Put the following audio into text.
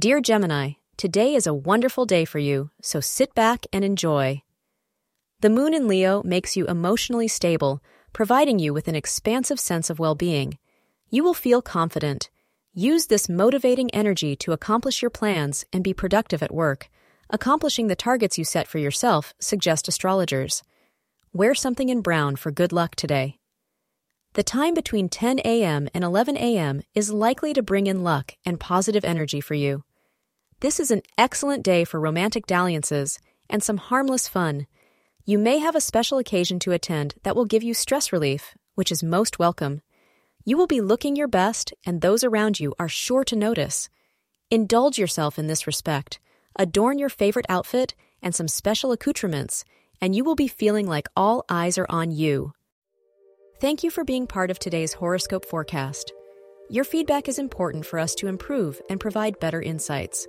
Dear Gemini, today is a wonderful day for you, so sit back and enjoy. The moon in Leo makes you emotionally stable, providing you with an expansive sense of well being. You will feel confident. Use this motivating energy to accomplish your plans and be productive at work. Accomplishing the targets you set for yourself, suggest astrologers. Wear something in brown for good luck today. The time between 10 a.m. and 11 a.m. is likely to bring in luck and positive energy for you. This is an excellent day for romantic dalliances and some harmless fun. You may have a special occasion to attend that will give you stress relief, which is most welcome. You will be looking your best, and those around you are sure to notice. Indulge yourself in this respect. Adorn your favorite outfit and some special accoutrements, and you will be feeling like all eyes are on you. Thank you for being part of today's horoscope forecast. Your feedback is important for us to improve and provide better insights.